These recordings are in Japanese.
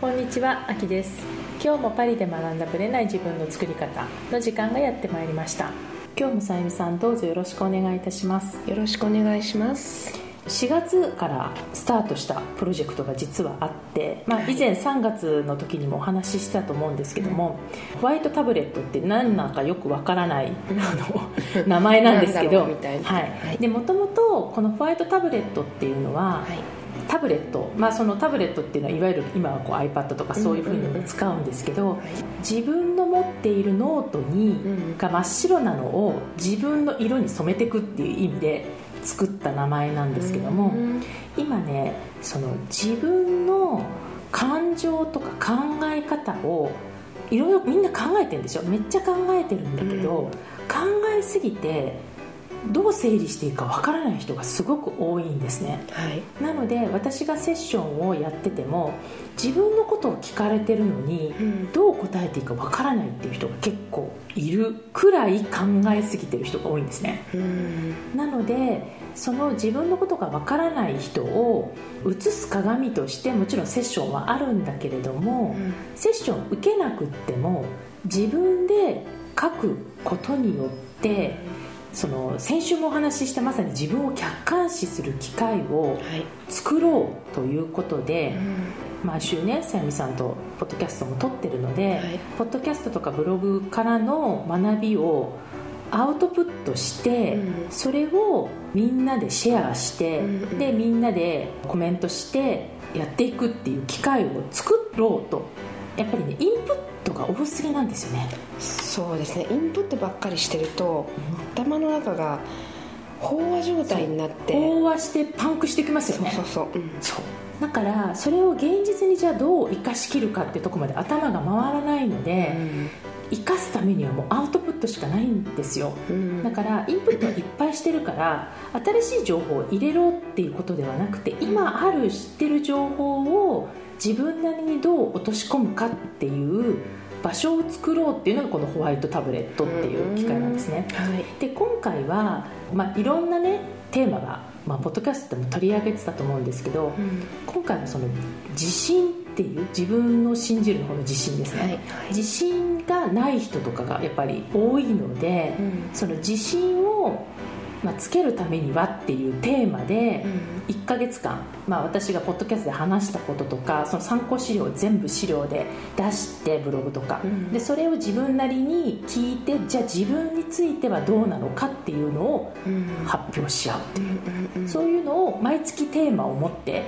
こんにちは、あきです。今日もパリで学んだブレない自分の作り方の時間がやってまいりました。今日もさゆみさんどうぞよろしくお願いいたします。よろしくお願いします。4月からスタートしたプロジェクトが実はあって、まあ、以前3月の時にもお話ししたと思うんですけども、ホワイトタブレットって何なのかよくわからない、あ の名前なんですけど。もともとこのホワイトタブレットっていうのは、はいタブレット、まあ、そのタブレットっていうのはいわゆる今はこう iPad とかそういうふうに使うんですけど、自分の持っているノートに、が真っ白なのを自分の色に染めていくっていう意味で作った名前なんですけども、今ねその自分の感情とか考え方をいろいろみんな考えてるんですよ。めっちゃ考えてるんだけど、考えすぎてどう整理していいかわからない人がすごく多いんですね、はい、なので私がセッションをやってても自分のことを聞かれてるのに、どう答えていいかわからないっていう人が結構いるくらい考えすぎてる人が多いんですね、うん、なのでその自分のことがわからない人を映す鏡としてもちろんセッションはあるんだけれども、うん、セッション受けなくっても自分で書くことによって、その先週もお話ししたまさに自分を客観視する機会を作ろうということで、はいうん、毎週ねさやみさんとポッドキャストも撮ってるので、はい、ポッドキャストとかブログからの学びをアウトプットして、うん、それをみんなでシェアして、うん、でみんなでコメントしてやっていくっていう機会を作ろうと。やっぱりねインプットが多すぎなんですよね。そうですね。インプットばっかりしてると、うん、頭の中が飽和状態になって飽和してパンクしてきますよね。そうそうそう,、うん、そう。だからそれを現実にじゃあどう生かしきるかっていうところまで頭が回らないので、うん、生かすためにはもうアウトプットしかないんですよ、うん、だからインプットいっぱいしてるから新しい情報を入れろっていうことではなくて今ある知ってる情報を自分なりにどう落とし込むかっていう場所を作ろうっていうのがこのホワイトタブレットっていう機械なんですね、はい、で今回は、まあ、いろんなねテーマが、まあ、ポッドキャストでも取り上げてたと思うんですけど、うん、今回はその自信っていう自分の信じるの方の自信ですね、はい。はい、自信がない人とかがやっぱり多いので、うん、その自信をまあ、つけるためにはっていうテーマで1ヶ月間、まあ、私がポッドキャストで話したこととかその参考資料を全部資料で出してブログとか、でそれを自分なりに聞いてじゃあ自分についてはどうなのかっていうのを発表し合うっていう、そういうのを毎月テーマを持って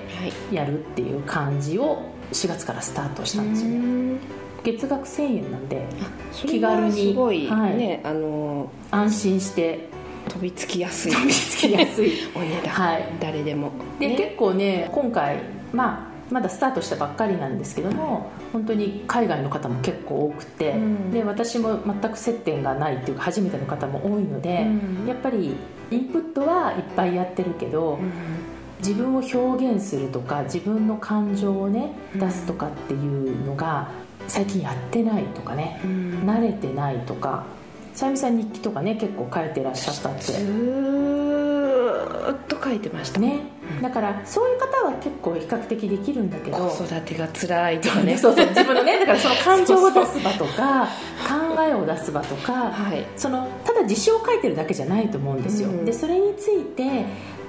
やるっていう感じを4月からスタートしたんですよね。月額1000円なんで気軽に、はいね、あの安心して飛びつきやすい。飛びつきやすい。お値段、はい、誰でも。で、ね、結構ね今回まあまだスタートしたばっかりなんですけども本当に海外の方も結構多くて、うん、で私も全く接点がないっていうか初めての方も多いので、うん、やっぱりインプットはいっぱいやってるけど、うん、自分を表現するとか自分の感情をね出すとかっていうのが最近やってないとかね、慣れてないとかさゆみさん日記とかね結構書いてらっしゃったってずっと書いてました。ね、うん、だからそういう方は結構比較的できるんだけど。子育てが辛いとかね。そうそう。自分のねだからその感情を出す場とか考えを出す場とか、はい、そのただ事象を書いてるだけじゃないと思うんですよ、うん、でそれについて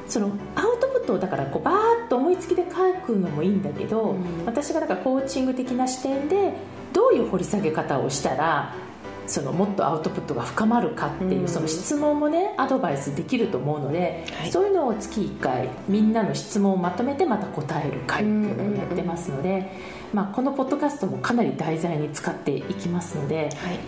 そのアウトプットをだからこうバーッと思いつきで書くのもいいんだけど、うん、私がだからコーチング的な視点でどういう掘り下げ方をしたらそのもっとアウトプットが深まるかっていうその質問もねアドバイスできると思うので、はい、そういうのを月1回みんなの質問をまとめてまた答える会っていうのをやってますので、まあ、このポッドキャストもかなり題材に使っていきますので、はい。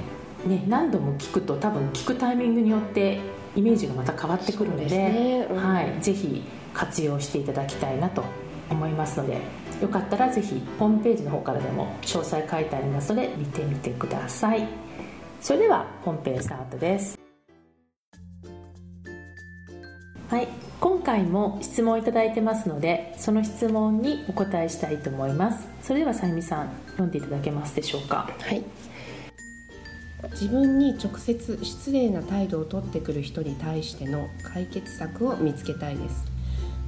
ね、何度も聞くと多分聞くタイミングによってイメージがまた変わってくるので、ね。うん、はい、ぜひ活用していただきたいなと思いますのでよかったらぜひホームページの方からでも詳細書いてありますので見てみてください。それでは本編スタートです。はい今回も質問いただいてますのでその質問にお答えしたいと思います。それではさゆみさん読んでいただけますでしょうか？はい。自分に直接失礼な態度をとってくる人に対しての解決策を見つけたいです。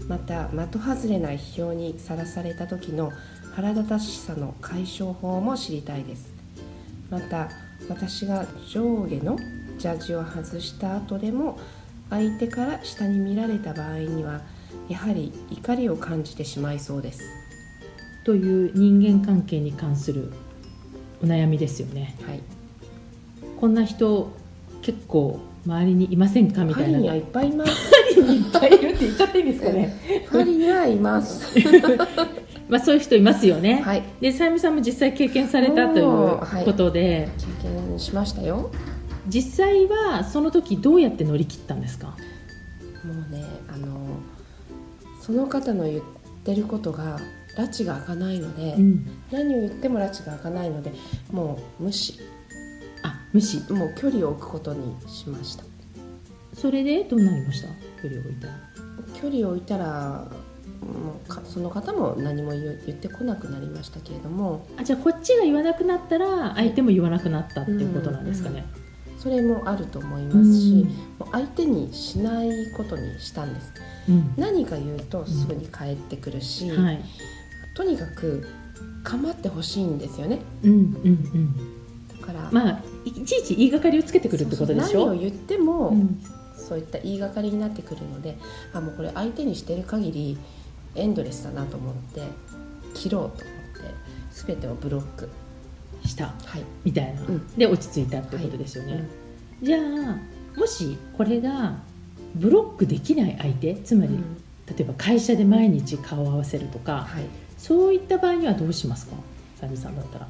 また的外れない批評にさらされた時の腹立たしさの解消法も知りたいです。また私が上下のジャージを外した後でも相手から下に見られた場合にはやはり怒りを感じてしまいそうです。という人間関係に関するお悩みですよね。はい。こんな人結構周りにいませんかみたいないっぱいいます。パリにいっぱいいるって言っちゃっていいんですかね。パリにはいます まあそういう人いますよね、はい。でさゆみさんも実際経験されたということで、経験しましたよ。も実際はその時どうやって乗り切ったんですか？うねあのその方の言ってることが拉致が開かないので、うん。何を言っても拉致が開かないのでもう無視。あ無視。もう距離を置くことにしました。それでどうなりました？距離を置いたら。距離を置いたらもうかその方も何も言う言ってこなくなりましたけれども。あじゃあこっちが言わなくなったら相手も言わなくなったっていうことなんですかね、それもあると思いますし、うん。もう相手にしないことにしたんです。うん。何か言うとすぐに帰ってくるし、はい。とにかく構ってほしいんですよね。うんうんうん。だから、まあいいちいち言いがかりをつけてくるってことでしょ？何を言っても、うん。そういった言いがかりになってくるのであもうこれ相手にしてる限りエンドレスだなと思って切ろうと思って全てをブロック。した。はい。みたいな、うん。で落ち着いたってことですよね、じゃあもしこれがブロックできない相手つまり、うん。例えば会社で毎日顔を合わせるとか、はい。そういった場合にはどうしますか？さゆみさんだったら。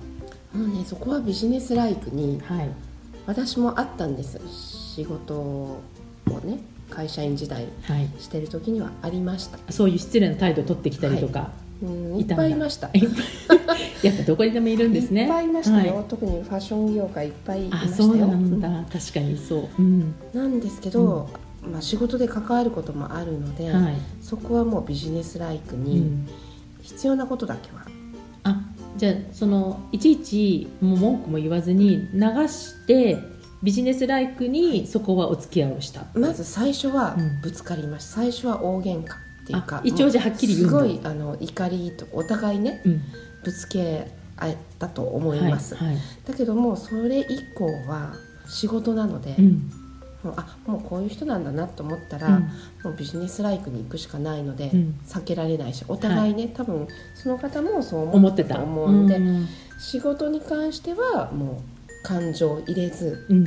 もうねそこはビジネスライクにはい。私もあったんです。仕事をね会社員時代はい。してる時にはありました、そういう失礼な態度を取ってきたりとか、うん、いっぱいいました。やっぱどこにでもいるんですね。いっぱいいましたよ、はい。特にファッション業界いっぱいいまあしたよ。そうなんだ、確かにそう、うん。なんですけど、まあ、仕事で関わることもあるので、はい。そこはもうビジネスライクうにん、必要なことだけは、あじゃあそのいちいちもう文句も言わずに流してビジネスライクにそこはお付き合いをした。まず最初はうん。ぶつかりました、最初は大喧嘩っていうかあ一応じゃあはっきり言うすごいあの怒りとお互いねうん。ぶつけ合ったと思います、はいはい。だけどもそれ以降は仕事なので、うん。もうあもうこういう人なんだなと思ったら、うん。もうビジネスライクに行くしかないので、うん。避けられないしお互いね、多分その方もそう思っててたたと思うんで、うん。仕事に関してはもう感情を入れずうん。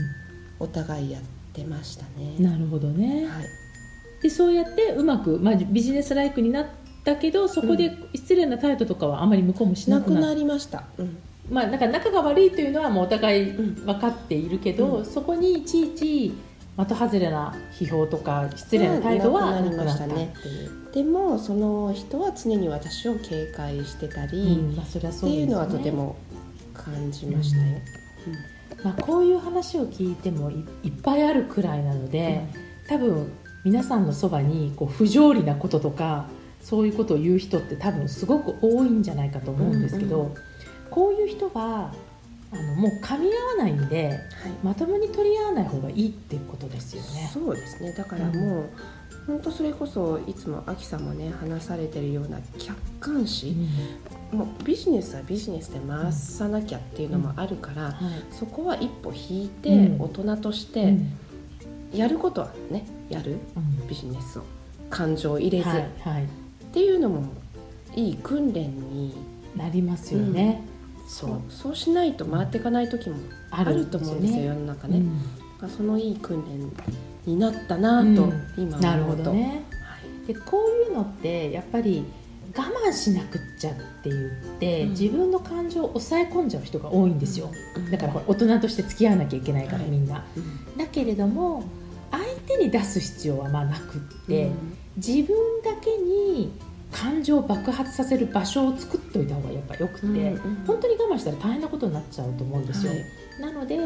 お互いやってましたね。なるほどね。はい、でそうやってうまく、まあ、ビジネスライクになったけどそこで失礼な態度とかはあまり向こうもしなくなる。なくなりました。うん。まあ、なんか仲が悪いというのはもうお互いうん。分かっているけど、うん。そこにいちいち的外れな批評とか失礼な態度はなくなっましたたね。でもその人は常に私を警戒してたり、うん。まあ、それはっそうね。ていうのはとても感じましたよ。まあ、こういう話を聞いてもいいっぱいあるくらいなので、多分皆さんのそばにこう不条理なこととかそういうことを言う人って多分すごく多いんじゃないかと思うんですけど、うんこういう人はあのもう噛み合わないんではい。まともに取り合わない方がいいっていうことですよね。そうですね。だからもう、本当それこそいつもアキさんもね話されてるような客観視、もうビジネスはビジネスで回さなきゃっていうのもあるから、はい。そこは一歩引いて、うん。大人としてうん。やることはねやる。うん。ビジネスを。感情を入れず、はい。っはい、ていうのもいい訓練になりますよね。そう。そう。しないと回っていかない時もあると思うんですよ世の中ね、うん。まあそのいい訓練になったなと、うん。今なる思うと、ほどね。はい。でこういうのってやっぱり我慢しなくっちゃって言って、うん。自分の感情を抑え込んじゃう人が多いんですよ、うん。だから大人として付き合わなきゃいけないから、はい。みんな。うん。だけれども相手に出す必要はまあなくって、うん。自分だけに感情を爆発させる場所を作っておいた方がやっぱよくて、うんうん。本当に我慢したら大変なことになっちゃうと思うんですよ、はい。なので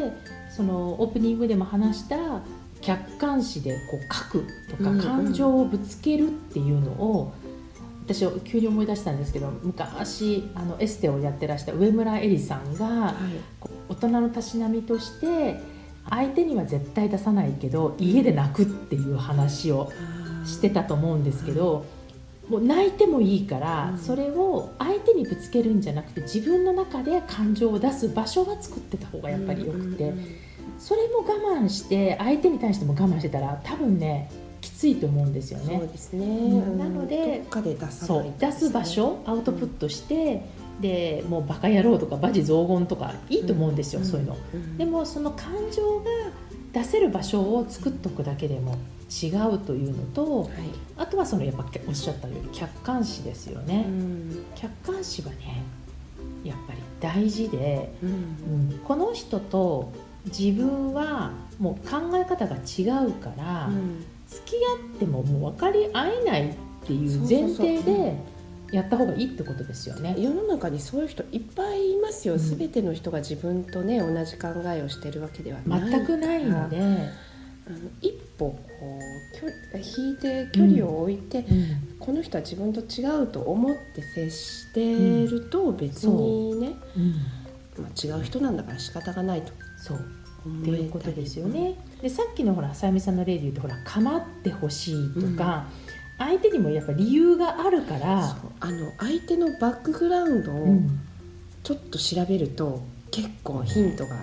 そのオープニングでも話した客観視でこう書くとかうんうん。感情をぶつけるっていうのを、私急に思い出したんですけど昔あのエステをやってらした上村えりさんが大人のたしなみとして相手には絶対出さないけど家で泣くっていう話をしてたと思うんですけどもう泣いてもいいから、うん。それを相手にぶつけるんじゃなくて自分の中で感情を出す場所は作ってた方がやっぱりよくて、うんうんそれも我慢して相手に対しても我慢してたら多分ねきついと思うんですよね。そう。ですね、ん。なのでどっかで出さないそうと出す場所アウトプットして、でもうバカ野郎とか罵詈雑言とかいいと思うんですよ、そういうの。うん。でもその感情が出せる場所を作っておくだけでも違うというのとはい。あとはそのやっぱおっしゃったように客観視ですよね、うん。客観視はねやっぱり大事で、うん。うん。この人と自分はもう考え方が違うから、うん。付き合ってももう分かり合えないっていう前提でやった方がいいってことですよね。世の中にそういう人いっぱいいますよ、うん。すべての人が自分とね同じ考えをしてるわけではない全くないので、あの一歩こう引いて距離を置いて、うん。この人は自分と違うと思って接してると別にね、うん。まあ、違う人なんだから仕方がないとそう。思っていうことですよね。でさっきのほらさゆみさんの例で言うとほら構ってほしいとか、相手にもやっぱ理由があるから、あの相手のバックグラウンドをうん。ちょっと調べると結構ヒントが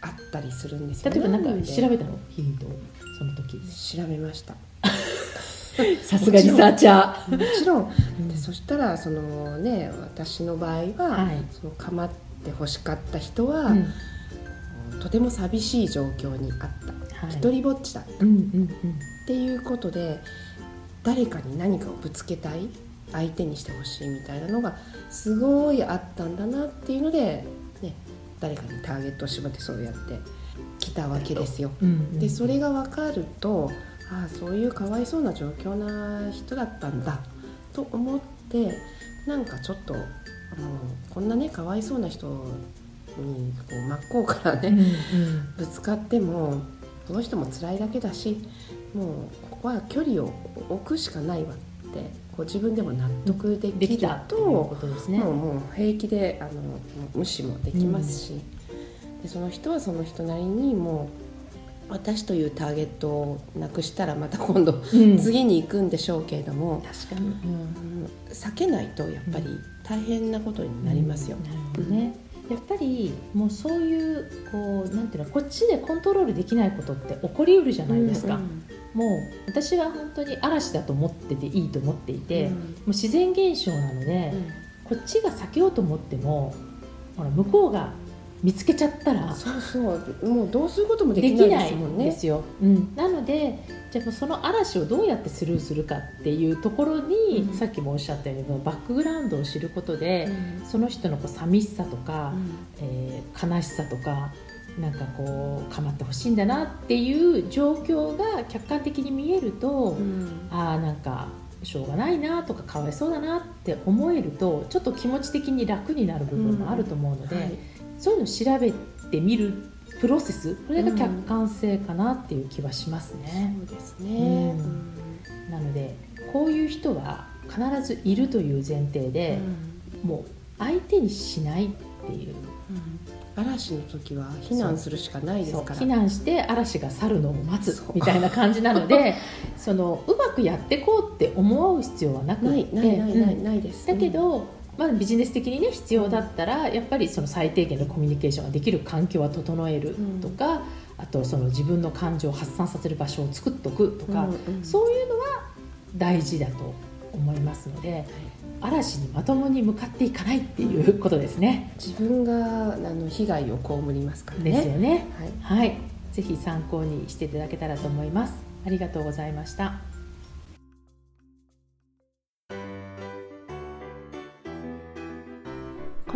あったりするんですよ例えばなんかで調べたの？ヒントを。その時。調べました。さすがリサーチャー。もちろん。うん。でそしたらそのね私の場合は、はい。その構って欲しかった人は、うんとても寂しい状況にあった、はい。一人ぼっちだっうんうんていうことで誰かに何かをぶつけたい？相手にしてほしいみたいなのがすごいあったんだなっていうので、ね、誰かにターゲットを絞ってそうやって来たわけですよ。うんうんでそれが分かるとああそういうかわいそうな状況な人だったんだ。と思ってなんかちょっとあのこんなねかわいそうな人にこう真っ向からうんね、うんぶつかってもその人も辛いだけだしもうここは距離を置くしかないわってこう自分でも納得でできるとね。もうもう平気であの無視もできますし、でその人はその人なりにもう私というターゲットをなくしたらまた今度うん次に行くんでしょうけれども、確かに、うんうん避けないとやっぱり大変なことになりますよ。なるほどね。やっぱりもうそういうこうなんていうのこっちでコントロールできないことって起こりうるじゃないですか。うんもう私は本当に嵐だと思ってていいと思っていて、うん。もう自然現象なので、こっちが避けようと思ってもほら向こうが見つけちゃったらそうそう。もうどうすることもでできないですもんね。ですよ、うん、なのでじゃあその嵐をどうやってスルーするかっていうところに、うん。さっきもおっしゃったようにバックグラウンドを知ることで、うん。その人のこう寂しさとか、うん。えー悲しさとかなんかこう構ってほしいんだなっていう状況が客観的に見えると、うん。ああなんかしょうがないなとかかわいそうだなって思えるとちょっと気持ち的に楽になる部分もあると思うので、はいそういうのを調べてみるプロセスこれが客観性かなっていう気はしますね。そうですね。なのでこういう人は必ずいるという前提で、もう相手にしないっていう嵐の時は避難するしかないですから。避難して嵐が去るのを待つみたいな感じなので そのうまくやっていこうって思う必要はなくないてないです。だけど、まあ、ビジネス的にね必要だったらやっぱりその最低限のコミュニケーションができる環境は整えるとか、あとその自分の感情を発散させる場所を作っておくとか、うんうんそういうのは大事だと思いますので嵐にまともに向かっていかないっていうことですね。自分があの被害を被りますからね。ですよね。はい。はい、ぜひ参考にしていただけたらと思います。ありがとうございました。